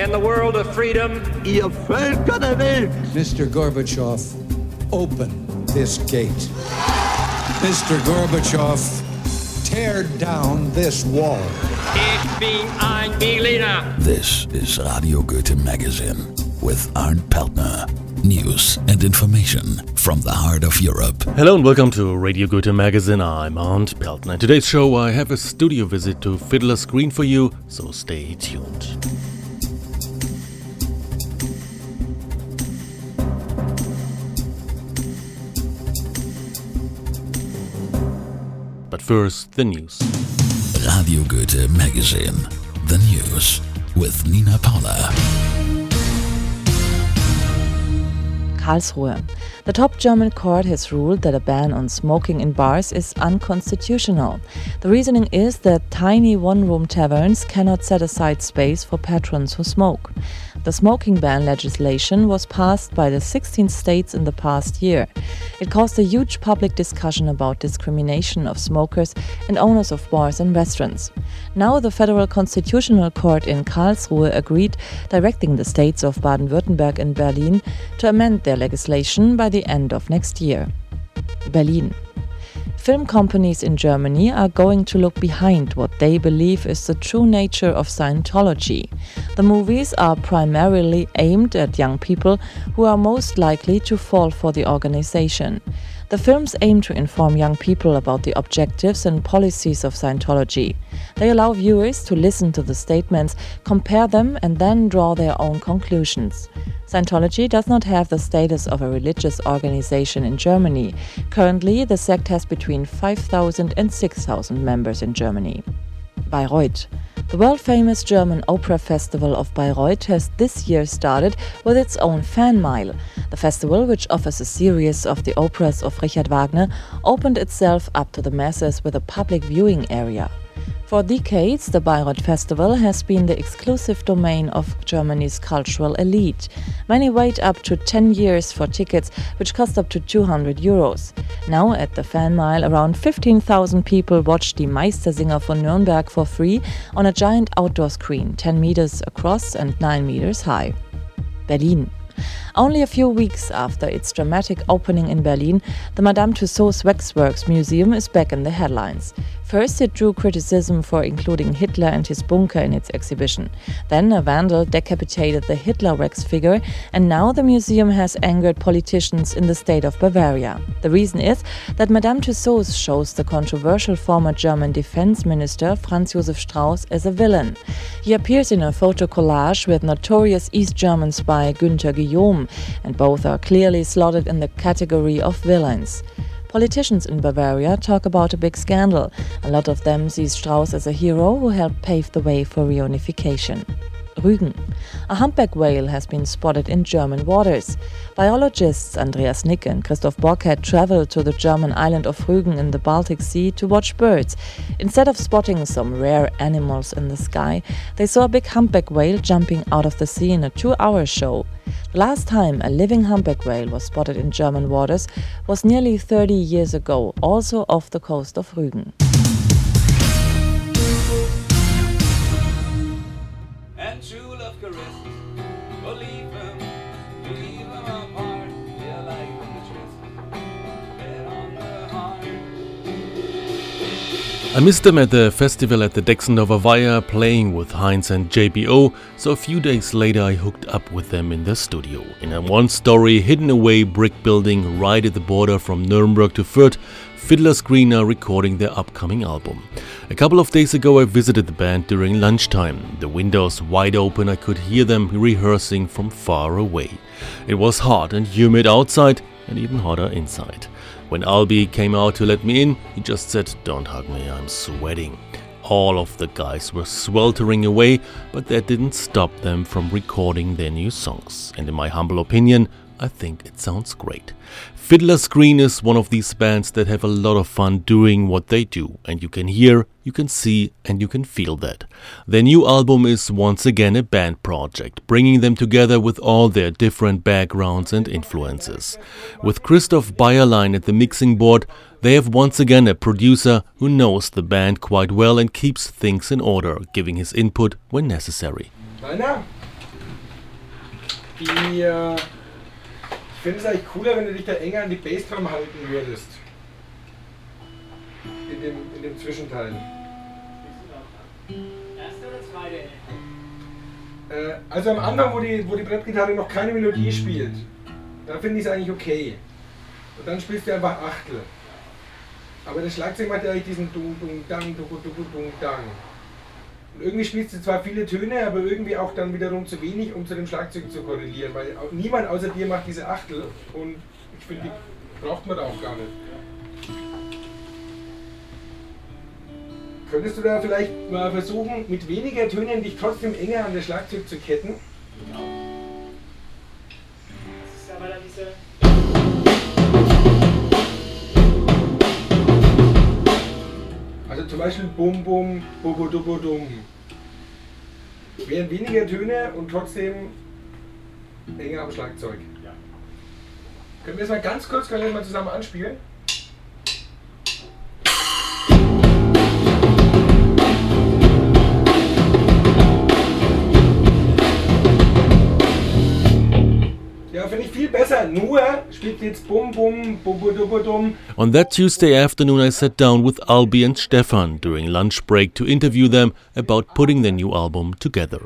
in the world of freedom. Ihr Völker der Welt. Mr. Gorbachev, open this gate. Mr. Gorbachev, tear down this wall. Ich bin ein Berliner. This is Radio Goethe Magazine with Arndt Peltner. News and information from the heart of Europe. Hello and welcome to Radio Goethe Magazine. I'm Arndt Peltner. In today's show, I have a studio visit to Fiddler's Green for you, so stay tuned. First, the news. Radio Goethe Magazine. The news with Nina Paula. Karlsruhe. The top German court has ruled that a ban on smoking in bars is unconstitutional. The reasoning is that tiny one room taverns cannot set aside space for patrons who smoke. The smoking ban legislation was passed by the 16 states in the past year. It caused a huge public discussion about discrimination of smokers and owners of bars and restaurants. Now, the Federal Constitutional Court in Karlsruhe agreed, directing the states of Baden Württemberg and Berlin to amend their legislation by the end of next year. Berlin. Film companies in Germany are going to look behind what they believe is the true nature of Scientology. The movies are primarily aimed at young people who are most likely to fall for the organization. The films aim to inform young people about the objectives and policies of Scientology. They allow viewers to listen to the statements, compare them, and then draw their own conclusions. Scientology does not have the status of a religious organization in Germany. Currently, the sect has between 5,000 and 6,000 members in Germany. Bayreuth. The world famous German opera festival of Bayreuth has this year started with its own fan mile. The festival, which offers a series of the operas of Richard Wagner, opened itself up to the masses with a public viewing area. For decades, the Bayreuth Festival has been the exclusive domain of Germany's cultural elite. Many wait up to 10 years for tickets, which cost up to 200 euros. Now, at the Fan Mile, around 15,000 people watch Die Meistersinger von Nürnberg for free on a giant outdoor screen, 10 meters across and 9 meters high. Berlin. Only a few weeks after its dramatic opening in Berlin, the Madame Tussauds Waxworks Museum is back in the headlines. First, it drew criticism for including Hitler and his bunker in its exhibition. Then, a vandal decapitated the Hitler wax figure, and now the museum has angered politicians in the state of Bavaria. The reason is that Madame Tussauds shows the controversial former German defense minister Franz Josef Strauss as a villain. He appears in a photo collage with notorious East German spy Günther Guillaume, and both are clearly slotted in the category of villains. Politicians in Bavaria talk about a big scandal. A lot of them see Strauss as a hero who helped pave the way for reunification. Rügen. A humpback whale has been spotted in German waters. Biologists Andreas Nick and Christoph Bock had traveled to the German island of Rügen in the Baltic Sea to watch birds. Instead of spotting some rare animals in the sky, they saw a big humpback whale jumping out of the sea in a two hour show. Last time a living humpback whale was spotted in German waters was nearly 30 years ago, also off the coast of Rügen. and I missed them at the festival at the Dechsendorfer Weiher playing with Heinz and JBO, so a few days later I hooked up with them in the studio. In a one story, hidden away brick building right at the border from Nuremberg to Fürth, Fiddler's Green are recording their upcoming album. A couple of days ago I visited the band during lunchtime. The windows wide open, I could hear them rehearsing from far away. It was hot and humid outside and even hotter inside. When Albi came out to let me in, he just said, Don't hug me, I'm sweating. All of the guys were sweltering away, but that didn't stop them from recording their new songs. And in my humble opinion, I think it sounds great. Fiddler's Green is one of these bands that have a lot of fun doing what they do, and you can hear, you can see, and you can feel that. Their new album is once again a band project, bringing them together with all their different backgrounds and influences. With Christoph Bayerlein at the mixing board, they have once again a producer who knows the band quite well and keeps things in order, giving his input when necessary. Rainer, Die, ich finde es eigentlich cooler, wenn du dich da enger an die Bassdrum halten würdest. In dem, in dem Zwischenteil. Erste oder zweite? Äh, also am Anfang, wo die, wo die Brettgitarre noch keine Melodie spielt, da finde ich es eigentlich okay. Und dann spielst du einfach Achtel. Aber das Schlagzeug macht ja eigentlich diesen Dung, Dung, Dang, Dung, Dung, Dung, Dang. Irgendwie spielst du zwar viele Töne, aber irgendwie auch dann wiederum zu wenig, um zu dem Schlagzeug zu korrelieren, weil niemand außer dir macht diese Achtel und ich finde, die braucht man da auch gar nicht. Könntest du da vielleicht mal versuchen, mit weniger Tönen dich trotzdem enger an das Schlagzeug zu ketten? Das ist aber dann diese. Zum Beispiel Bum Bum, Bobo Dubo Dum. Wären weniger Töne und trotzdem enger am Schlagzeug. Können wir das mal ganz kurz, können wir das mal zusammen anspielen? Viel besser. Nur spielt jetzt Bum Bum, Dum. On that Tuesday afternoon, I sat down with Albi and Stefan during lunch break to interview them about putting their new album together.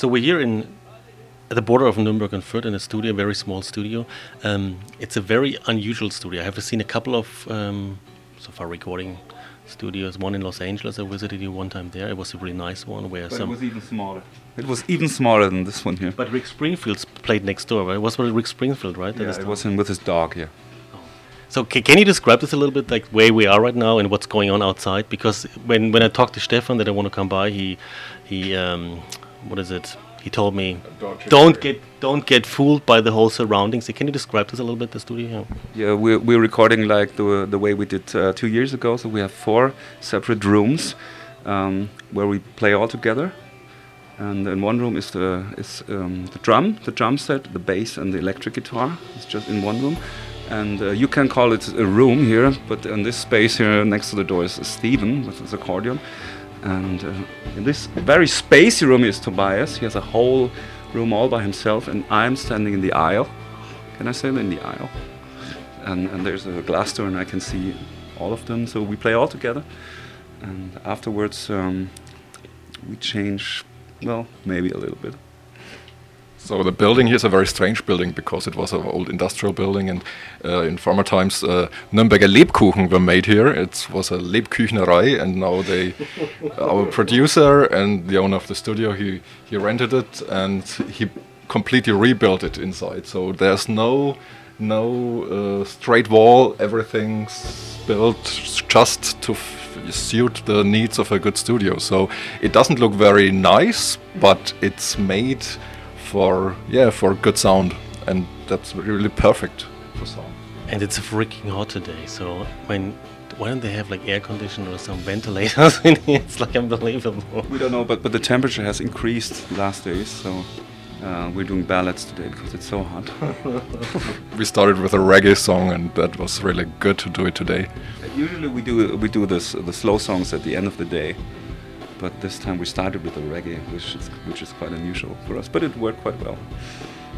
So we're here in at the border of Nuremberg and Fürth in a studio, a very small studio. Um, it's a very unusual studio. I have seen a couple of um, so far recording studios. One in Los Angeles. I visited you one time there. It was a really nice one where But it was even smaller. It was even smaller than this one here. But Rick Springfield played next door, right? It was Rick Springfield, right? Yeah, it was him with his dog here. So ca- can you describe this a little bit, like where we are right now and what's going on outside? Because when when I talked to Stefan that I want to come by, he he um, what is it? He told me don't get don't get fooled by the whole surroundings. Can you describe this a little bit, the studio? here? Yeah, we're, we're recording like the the way we did uh, two years ago. So we have four separate rooms um, where we play all together. And in one room is the is um, the drum, the drum set, the bass, and the electric guitar. It's just in one room. And uh, you can call it a room here, but in this space here next to the door is Steven with his accordion. And uh, in this very spacey room is Tobias. He has a whole room all by himself, and I'm standing in the aisle. Can I say in the aisle? And, and there's a glass door, and I can see all of them. So we play all together, and afterwards um, we change. Well, maybe a little bit. So the building here is a very strange building because it was an old industrial building, and uh, in former times uh, Nürnberger Lebkuchen were made here. It was a Lebküchnerei, and now they, our producer and the owner of the studio, he he rented it and he completely rebuilt it inside. So there's no no uh, straight wall. Everything's built just to suit the needs of a good studio. So it doesn't look very nice, but it's made for yeah for good sound, and that's really perfect for sound. And it's freaking hot today. So when why don't they have like air conditioning or some ventilators in here? It's like unbelievable. We don't know, but but the temperature has increased last days, so uh, we're doing ballads today because it's so hot. We started with a reggae song, and that was really good to do it today. Usually we do we do this the slow songs at the end of the day, but this time we started with the reggae, which is which is quite unusual for us, but it worked quite well.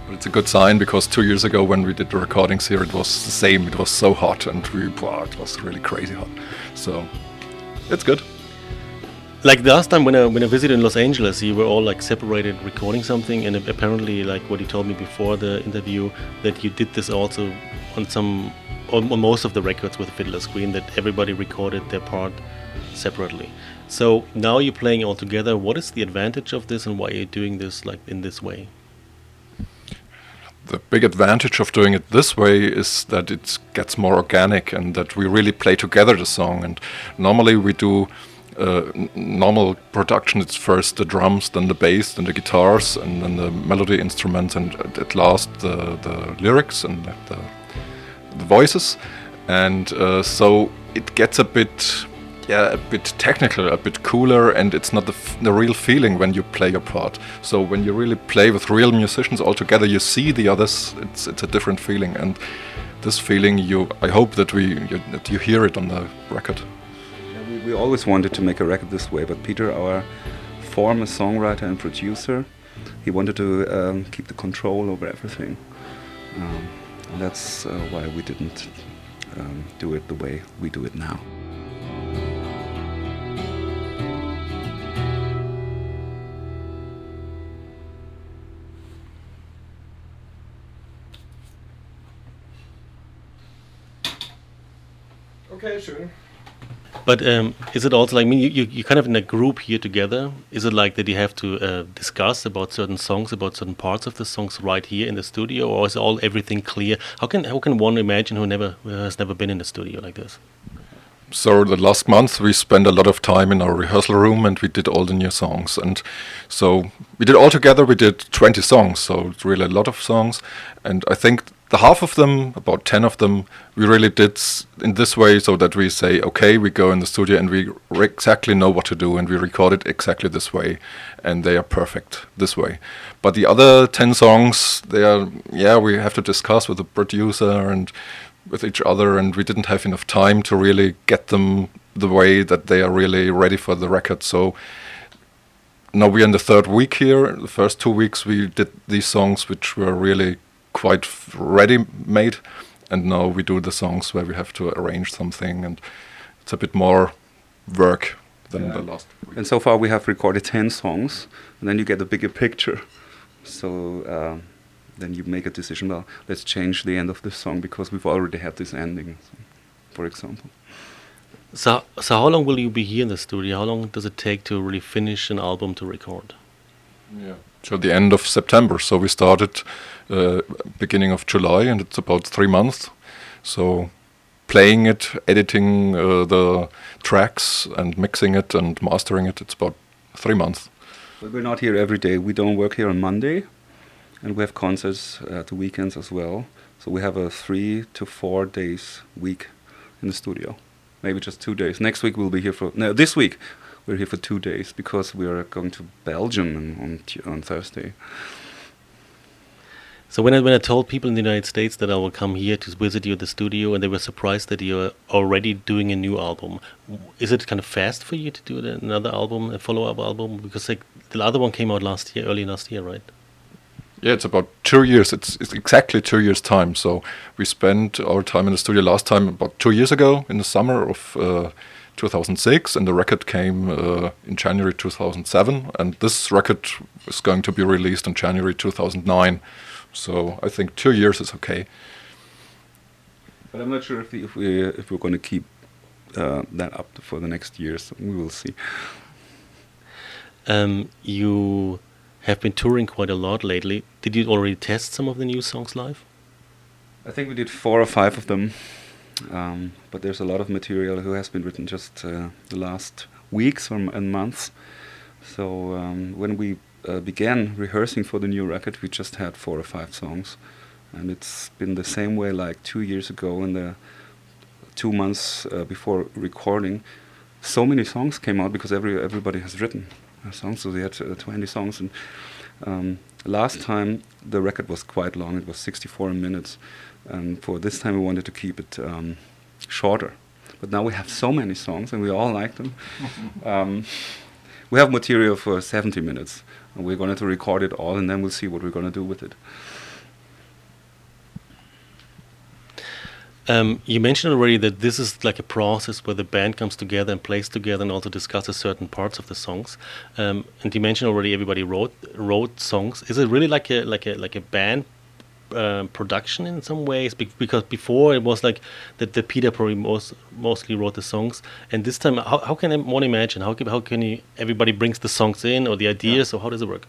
But it's a good sign because two years ago when we did the recordings here, it was the same. It was so hot, and we wow, it was really crazy hot. So it's good. Like the last time when I when I visited in Los Angeles, you were all like separated recording something, and apparently, like what you told me before the interview, that you did this also on some on, on most of the records with Fiddler's Green, that everybody recorded their part separately. So now you're playing all together. What is the advantage of this, and why are you doing this like in this way? the big advantage of doing it this way is that it gets more organic and that we really play together the song. And normally we do uh, normal production. It's first the drums, then the bass, then the guitars, and then the melody instruments, and at- at last the, the lyrics and the, the voices. And uh, so it gets a bit yeah, a bit technical, a bit cooler, and it's not the, the real feeling when you play your part. So when you really play with real musicians all together, you see the others. It's it's a different feeling, and this feeling, you I hope that we you, that you hear it on the record. Yeah, we, we always wanted to make a record this way, but Peter, our former songwriter and producer, he wanted to um, keep the control over everything. Um, and that's uh, why we didn't um, do it the way we do it now. Okay, schön. But um, is it also like I mean you, you you kind of in a group here together? Is it like that you have to uh, discuss about certain songs, about certain parts of the songs right here in the studio, or is all everything clear? How can how can one imagine who never who has never been in a studio like this? So the last month we spent a lot of time in our rehearsal room and we did all the new songs. And so we did all together. We did 20 songs, so it's really a lot of songs. And I think the half of them, about 10 of them, we really did in this way so that we say, okay, we go in the studio and we exactly know what to do and we record it exactly this way. And they are perfect this way. But the other 10 songs, they are, yeah, we have to discuss with the producer and with each other, and we didn't have enough time to really get them the way that they are really ready for the record. So now we're in the third week here. The first two weeks we did these songs, which were really quite ready made, and now we do the songs where we have to arrange something, and it's a bit more work than Yeah. the last. And so far we have recorded 10 songs, and then you get a bigger picture. So uh, then you make a decision, well, let's change the end of the song because we've already had this ending, so, for example. So so how long will you be here in the studio? How long does it take to really finish an album to record? Yeah. So the end of September. So we started uh, beginning of July, and it's about three months. So playing it, editing uh, the tracks, and mixing it and mastering it. It's about three months. But we're not here every day. We don't work here on Monday, and we have concerts at the weekends as well. So we have a three to four days week in the studio. Maybe just two days. Next week we'll be here for no. This week we're here for two days because we are going to Belgium on on, Tu- on Thursday. So when I when I told people in the United States that I will come here to visit you at the studio, and they were surprised that you're already doing a new album, is it kind of fast for you to do another album, a follow-up album? Because like the other one came out last year, early last year, right? Yeah, it's about two years. It's, it's exactly two years' time. So we spent our time in the studio last time about two years ago in the summer of uh, 2006, and the record came uh, in January 2007. And this record is going to be released in January 2009. So I think two years is okay. But I'm not sure if we, if we if we're going to keep uh, that up for the next years. We will see. Um, you have been touring quite a lot lately. Did you already test some of the new songs live? I think we did four or five of them, um, but there's a lot of material who has been written just uh, the last weeks or and months. So um, when we uh, began rehearsing for the new record, we just had four or five songs, and it's been the same way like two years ago. In the two months uh, before recording, so many songs came out because every everybody has written songs. So they had uh, 20 songs, and um, last time the record was quite long. It was 64 minutes, and for this time we wanted to keep it um, shorter. But now we have so many songs, and we all like them. um, we have material for 70 minutes, and we're going to record it all, and then we'll see what we're going to do with it. Um, you mentioned already that this is like a process where the band comes together and plays together and also discusses certain parts of the songs. Um, and you mentioned already everybody wrote wrote songs. Is it really like a like a like a band uh, production in some ways? Because before it was like that the Peter probably most, mostly wrote the songs, and this time how, how can one imagine how can, how can you everybody brings the songs in or the ideas or how does it work?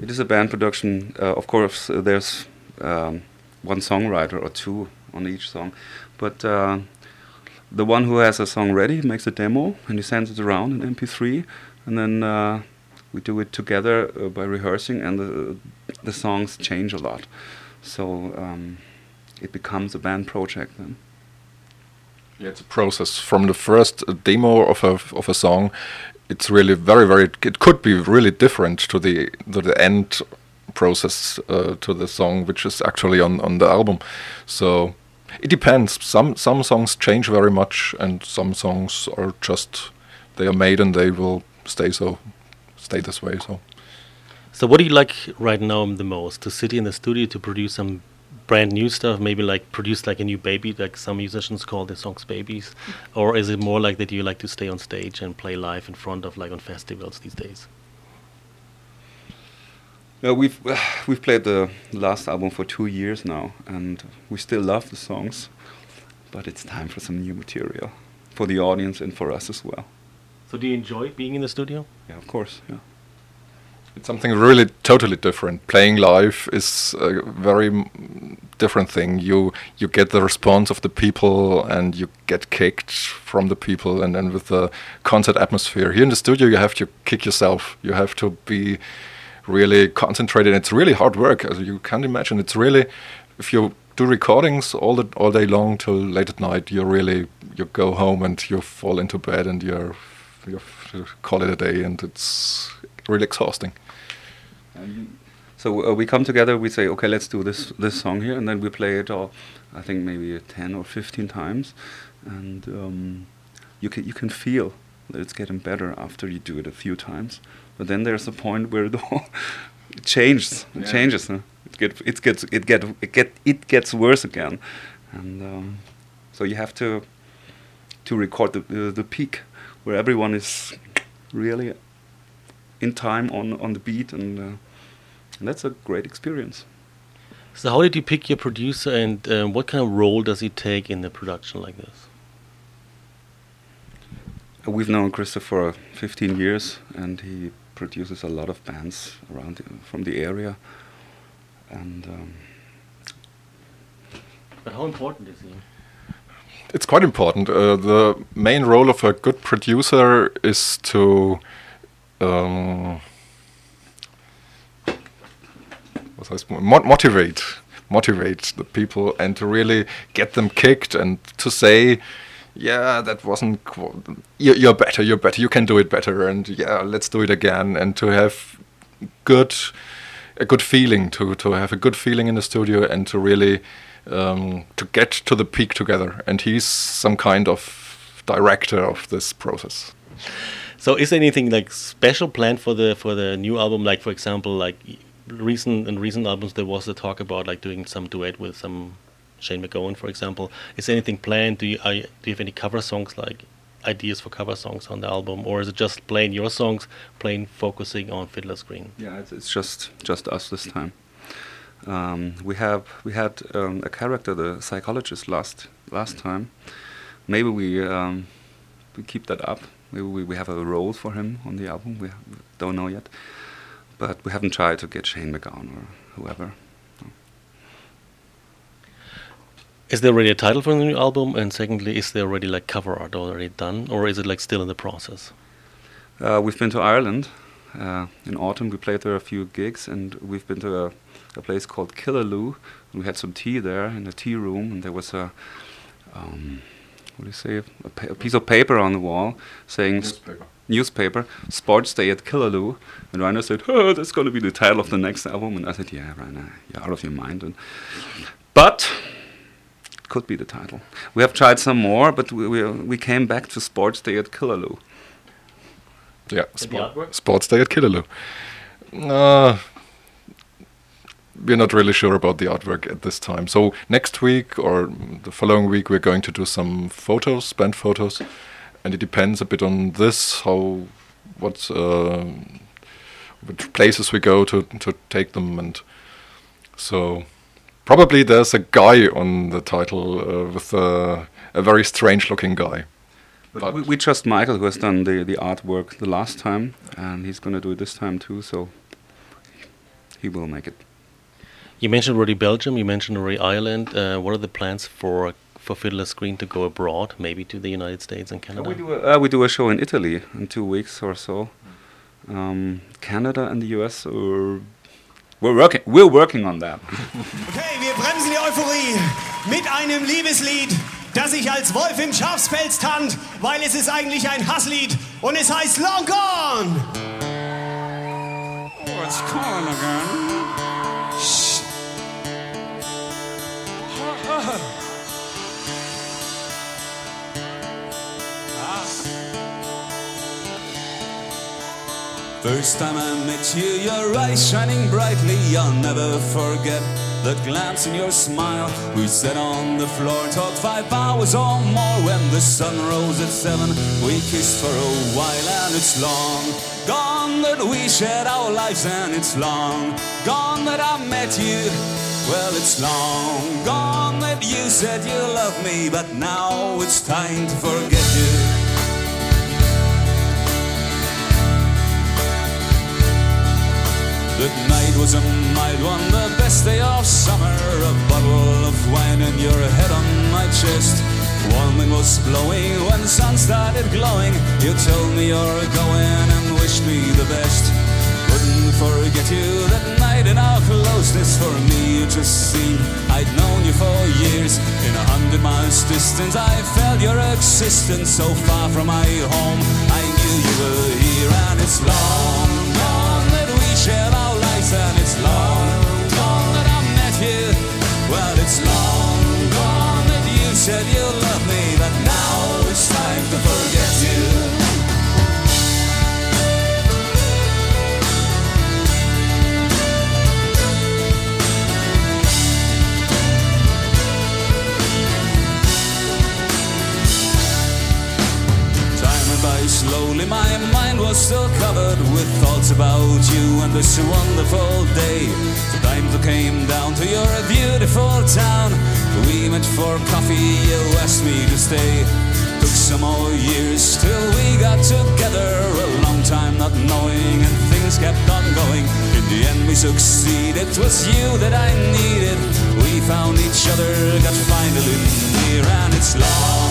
It is a band production. Uh, of course, uh, there's um, one songwriter or two on each song, but uh, the one who has a song ready makes a demo and he sends it around in MP3, and then uh, we do it together uh, by rehearsing, and the the songs change a lot, so um, it becomes a band project then. Yeah, it's a process from the first uh, demo of a of a song. It's really very very. It could be really different to the to the end process uh, to the song, which is actually on on the album. So it depends. Some some songs change very much, and some songs are just they are made and they will stay so stay this way. So. So, what do you like right now the most? To sit in the studio to produce some brand new stuff, maybe like produce like a new baby, like some musicians call their songs babies, or is it more like that you like to stay on stage and play live in front of like on festivals these days? Uh, we've we've played the last album for two years now, and we still love the songs, but it's time for some new material for the audience and for us as well. So, do you enjoy being in the studio? Yeah, of course. Yeah. It's something really totally different. Playing live is a very different thing. You you get the response of the people, and you get kicked from the people, and then with the concert atmosphere. Here in the studio, you have to kick yourself. You have to be really concentrated. It's really hard work, as you can't imagine. It's really if you do recordings all the all day long till late at night, you really you go home and you fall into bed and you're you call it a day, and it's really exhausting. So uh, we come together. We say, okay, let's do this this song here, and then we play it all. I think maybe ten or fifteen times, and um, you can you can feel that it's getting better after you do it a few times. But then there's a point where it all it changes. It Yeah. changes. Huh? It get it gets it get it get it gets worse again, and um, so you have to to record the the, the peak where everyone is really in time on on the beat and. Uh, and that's a great experience. So, how did you pick your producer, and um, what kind of role does he take in the production like this? We've known Christopher for 15 years, and he produces a lot of bands around the, from the area. And um, But how important is he? It's quite important. Uh, the main role of a good producer is to um, mo- mo- motivate, motivate the people, and to really get them kicked, and to say, "Yeah, that wasn't. You're, you're better. You're better. You can do it better." And yeah, let's do it again. And to have good, a good feeling, to to have a good feeling in the studio, and to really um, to get to the peak together. And he's some kind of director of this process. So, is there anything like special planned for the for the new album? Like, for example, like recent in recent albums, there was a talk about like doing some duet with some Shane MacGowan, for example. Is anything planned? Do you are, do you have any cover songs like ideas for cover songs on the album, or is it just playing your songs, playing focusing on Fiddler's Green? yeah, it's, it's just just us this time. Um, we have we had um, a character, the psychologist, last last time. Maybe we um, we keep that up. Maybe we, we have a role for him on the album. We, we don't know yet, but we haven't tried to get Shane MacGowan or whoever. Is there already a title for the new album? And secondly, is there already like cover art already done, or is it like still in the process? Uh, we've been to Ireland uh, in autumn. We played there a few gigs, and we've been to a, a place called Killaloe. And we had some tea there in the tea room, and there was a um, what do you say? A, pa- a piece of paper on the wall saying s- newspaper Sports Day at Killaloe. And Rainer said, "Oh, that's going to be the title of the next album." And I said, "Yeah, Rainer, you're out of your mind." And but it could be the title. We have tried some more, but we we, we came back to Sports Day at Killaloe. Yeah, And the sport- artwork? Sports Day at Killaloe. Uh, we're not really sure about the artwork at this time. So next week or the following week, we're going to do some photos, band photos, and it depends a bit on this how what uh, which places we go to to take them, and so probably there's a guy on the title uh, with a, a very strange looking guy. But we, we trust Michael, who has done the, the artwork the last time, and he's going to do it this time too, so he will make it. You mentioned already Belgium. You mentioned already Ireland. Uh, what are the plans for for Fiddler's Green to go abroad, maybe to the United States and Canada? We do, a, uh, we do a show in Italy in two weeks or so. Um, Canada and the US, uh, we're working, we're working on that. Okay, wir bremsen die Euphorie mit einem Liebeslied dass ich als Wolf im Schafspelz tannt, weil es ist eigentlich ein Hasslied und es heißt Long Gone. Oh, it's calling again. First time I met you, your eyes shining brightly. I'll never forget that glance in your smile. We sat on the floor, and talked five hours or more. When the sun rose at seven, we kissed for a while, and it's long gone that we shared our lives, and it's long gone that I met you. Well, it's long gone that you said you loved me, but now it's time to forget you. That night was a mild one, the best day of summer. A bottle of wine and your head on my chest. Warm wind was blowing when the sun started glowing. You told me you're going and wished me the best. Couldn't forget you that night in our closeness. For me, you just seemed I'd known you for years. In a hundred miles distance, I felt your existence so far from my home. I knew you were here, and it's long gone that we shared and it's long gone that I met you. Well, it's long gone that you said you loved me, but now it's time to forget you. Time went by slowly, my still covered with thoughts about you and this wonderful day. Sometimes I came down to your beautiful town. We met for coffee, you asked me to stay. Took some more years till we got together. A long time not knowing, and things kept on going. In the end, we succeeded. It was you that I needed. We found each other, got finally near, and it's long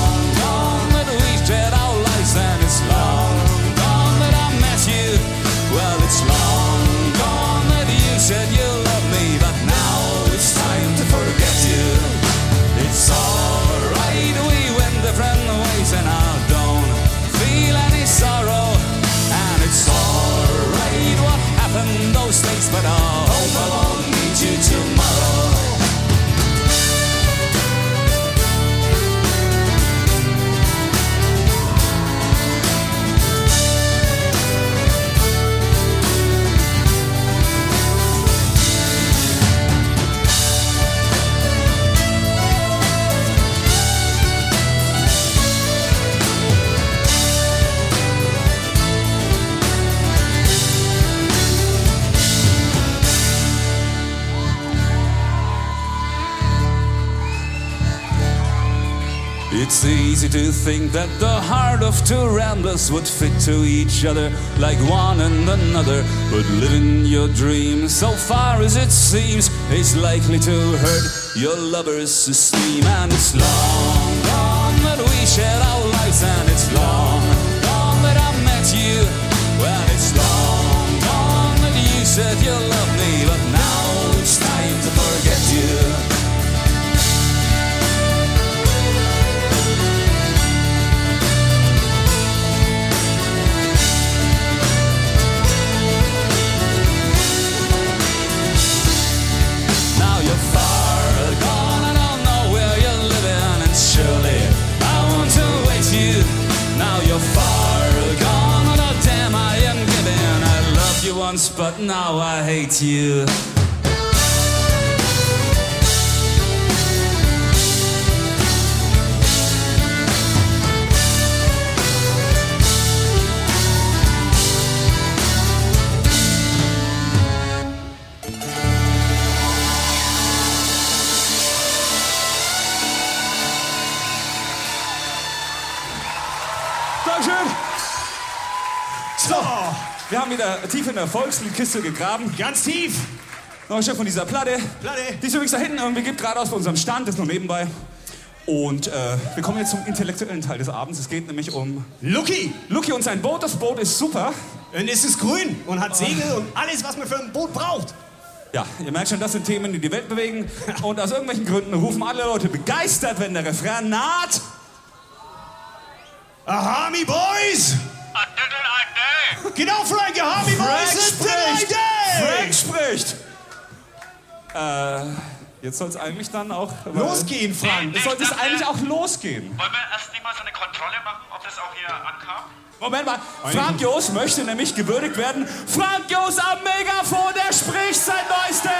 think that the heart of two ramblers would fit to each other like one and another. But living your dream, so far as it seems, is likely to hurt your lover's esteem. And it's long gone that we shared our lives, and it's long I hate you. Dankeschön. So, wir haben wieder tief in der Volksliedkiste gegraben. Ganz tief. Noch ein Stück von dieser Platte. Platte. Die ist übrigens da hinten irgendwie gibt geradeaus bei unserem Stand, das ist nur nebenbei. Und äh, wir kommen jetzt zum intellektuellen Teil des Abends. Es geht nämlich um Lucky. Lucky und sein Boot. Das Boot ist super. Und es ist grün und hat Segel und alles, was man für ein Boot braucht. Ja, ihr merkt schon, das sind Themen, die die Welt bewegen. Und aus irgendwelchen Gründen rufen alle Leute begeistert, wenn der Refrain naht. Aha, me boys! Genau, Frank, aha, me Frank boys! It's spricht! Frank spricht! Äh, jetzt soll es eigentlich dann auch... Losgehen, Frank. Es sollte es eigentlich auch losgehen. Wollen wir erst mal so eine Kontrolle machen, ob das auch hier ankam? Moment mal, Frank Jos möchte nämlich gewürdigt werden. Frank Jos am Megafon, der spricht sein Neuestem!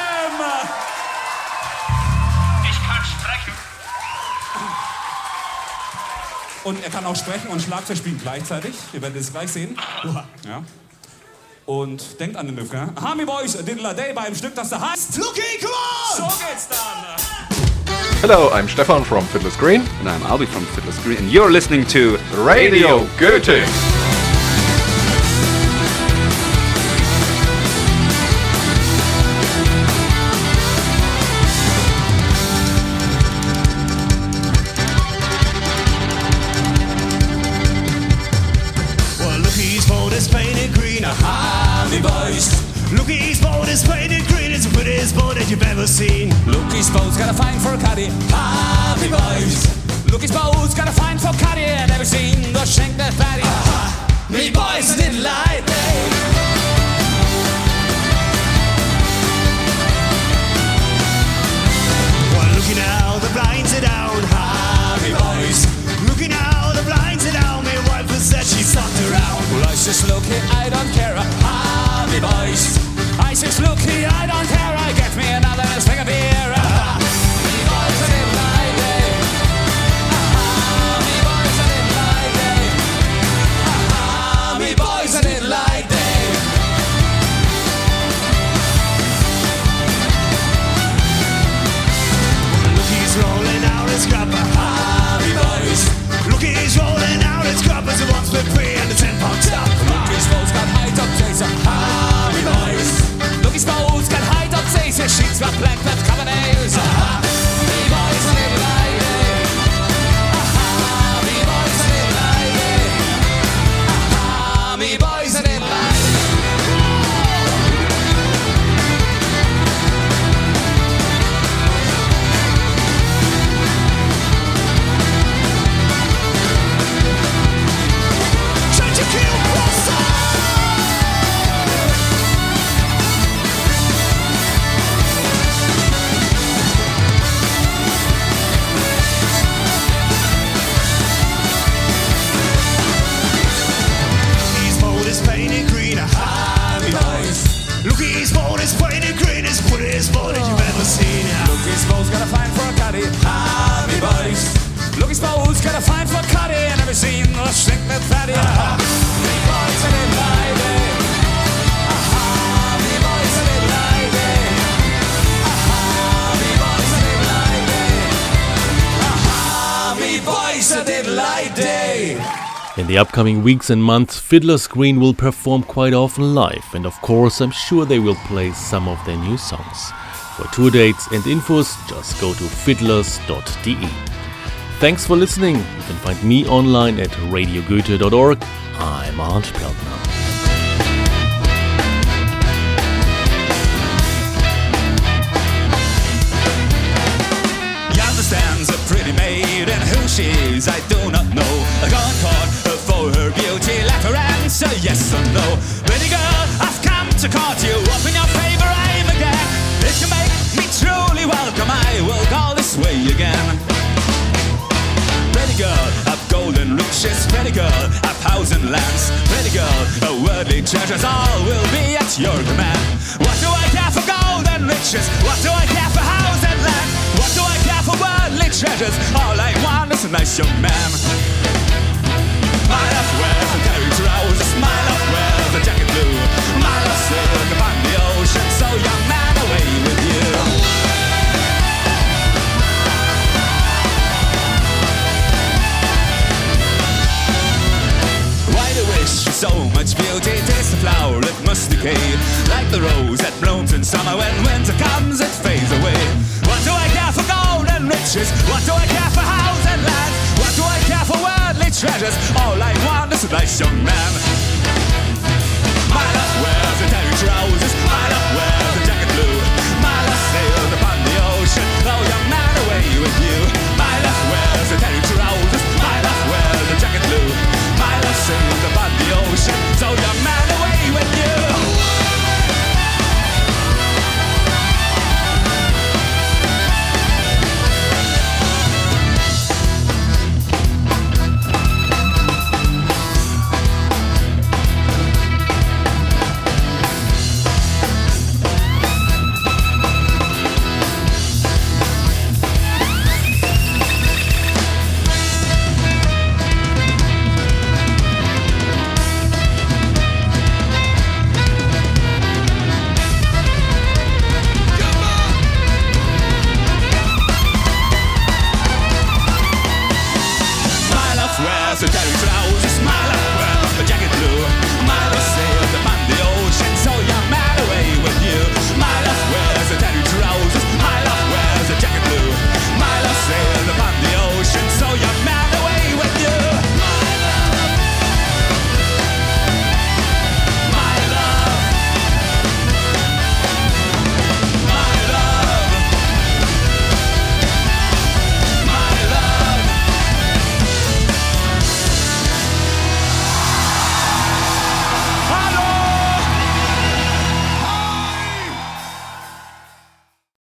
Und er kann auch sprechen und Schlagzeug spielen gleichzeitig. Ihr werdet es gleich sehen. Ja. Und denkt an den Refrain. Harmy Boys, Diddler Day beim Stück, das da heißt... Come on! So geht's dann! Hello, I'm Stefan from Fiddler's Green. And I'm Albi from Fiddler's Green, and you're listening to Radio Goethe. Fine for the upcoming weeks and months, Fiddler's Green will perform quite often live, and of course, I'm sure they will play some of their new songs. For tour dates and infos, just go to fiddlers.de. Thanks for listening. You can find me online at radiogoethe.org. I'm Arndt Peltner. She is, I do not know. Her her beauty. Let her answer yes or no. Pretty girl, I've come to court you. Open your favor, I'm again. If you make me truly welcome, I will call this way again. Pretty girl, I've golden riches. Pretty girl, I've house and lands. Pretty girl, a worldly treasures, all will be at your command. What do I care for gold and riches? What do I care for house and land? What do I care for worldly treasures? All I want is a nice young man. Like the rose that blooms in summer when winter comes, it fades away. What do I care for gold and riches? What do I care for treasures. All I want is a nice young man. My love wears a dirty trowel.